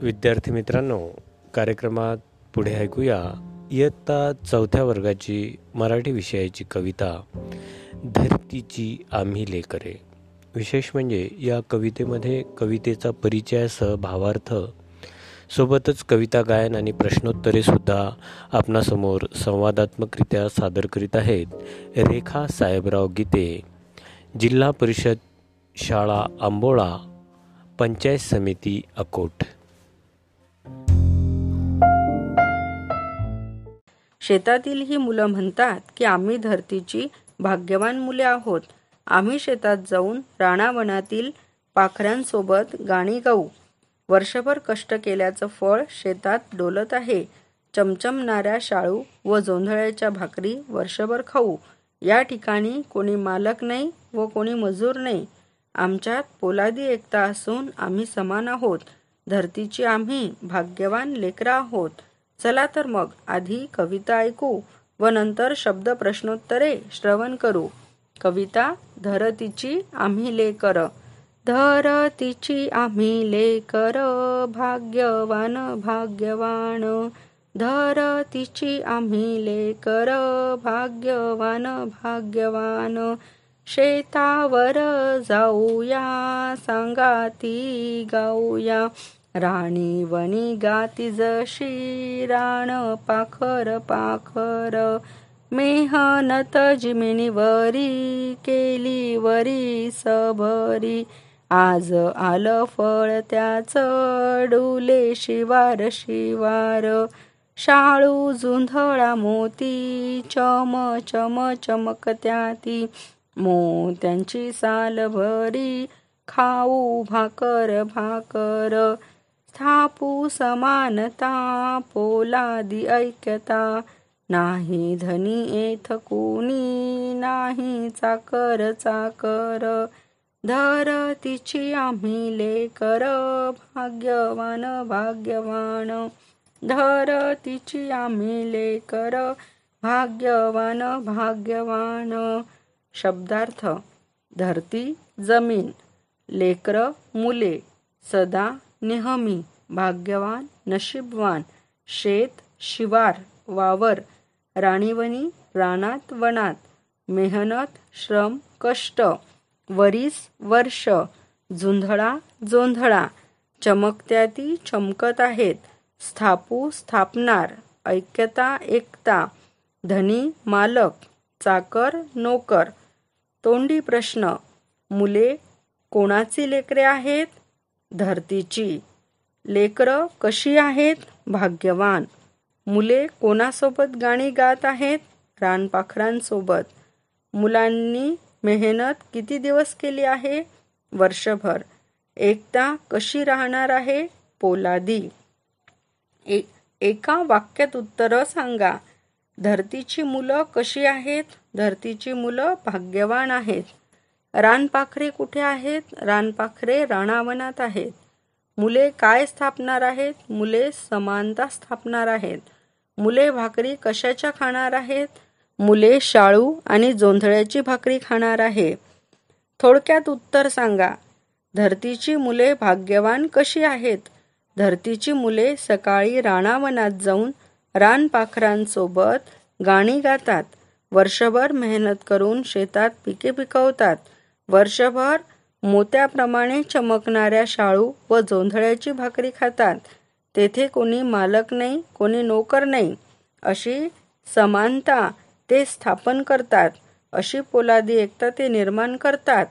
विद्यार्थी मित्रांनो कार्यक्रमात पुढे ऐकूया इयत्ता चौथ्या वर्गाची मराठी विषयाची कविता धरतीची आम्ही लेकरे. विशेष म्हणजे या कवितेमध्ये कवितेचा परिचयासह भावार्थ सोबतच कविता गायन आणि प्रश्नोत्तरे सुद्धा आपणासमोर संवादात्मकरित्या सादर करीत आहेत. रेखा साहेबराव गीते जिल्हा परिषद शाळा आंबोळा पंचायत समिती अकोट. शेतातील ही मुलं म्हणतात की आम्ही धरतीची भाग्यवान मुले आहोत. आम्ही शेतात जाऊन राणावनातील पाखरांसोबत गाणी गाऊ. वर्षभर कष्ट केल्याचं फळ शेतात डोलत आहे. चमचमणाऱ्या शाळू व जोंधळ्याच्या भाकरी वर्षभर खाऊ. या ठिकाणी कोणी मालक नाही व कोणी मजूर नाही. आमच्यात पोलादी एकता असून आम्ही समान आहोत. धरतीची आम्ही भाग्यवान लेकरं आहोत. चला तर मग आधी कविता ऐकू व नंतर शब्द प्रश्नोत्तरे श्रवण करू. कविता धरतीची आम्ही लेकर. धरतीची आम्ही लेकर भाग्यवान भाग्यवान. धरतीची आम्ही लेकर भाग्यवान भाग्यवान. शेतावर जाऊया सांगाती गाऊया. राणी वनी गाती जशी राण पाखर पाखर. मेहनत जिमिनीवरी केली वरी सभरी आज आलं फळ त्याच डुले शिवार शिवार. शाळू जुंधळा मोती चम चम चमकत्याती मोत्यांची साल भरी खाऊ भाकर भाकर. स्थापू समानता पोलादी ऐक्यता. नाही धनी एथ कुणी नाही चाकर चाकर. धर तिची आम्ही लेकर भाग्यवान भाग्यवान. धर तिची आम्ही लेकर भाग्यवान भाग्यवान. शब्दार्थ धरती जमीन. लेकर मुले सदा नेहमी भाग्यवान नशीबवान शेत शिवार वावर राणीवनी रानात वनात मेहनत श्रम कष्ट वरीस वर्ष झुंधळा जोंधळा चमकत्याती चमकत आहेत स्थापू स्थापणार ऐक्यता एकता धनी मालक चाकर नोकर तोंडी प्रश्न मुले कोणाची लेकरे आहेत? धरतीची. लेकरं कशी आहेत? भाग्यवान. मुले कोणासोबत गाणी गात आहेत? रानपाखरांसोबत. मुलांनी मेहनत किती दिवस केली आहे? वर्षभर. एकता कशी राहणार आहे? पोलादी. ए एका वाक्यात उत्तरं सांगा. धरतीची मुलं कशी आहेत? धरतीची मुलं भाग्यवान आहेत. रानपाखरे कुठे आहेत? रानपाखरे राणावनात आहेत. मुले काय स्थापणार आहेत? मुले समानता स्थापणार आहेत. मुले भाकरी कशाच्या खाणार आहेत? मुले शाळू आणि जोंधळ्याची भाकरी खाणार आहे. थोडक्यात उत्तर सांगा. धरतीची मुले भाग्यवान कशी आहेत? धरतीची मुले सकाळी राणावनात जाऊन रानपाखरांसोबत गाणी गातात. वर्षभर मेहनत करून शेतात पिके पिकवतात. वर्षभर मोत्याप्रमाणे चमकणाऱ्या शाळू व जोंधळ्याची भाकरी खातात. तेथे कोणी मालक नाही कोणी नोकर नाही. अशी समानता ते स्थापन करतात. अशी पोलादी एकता ते निर्माण करतात.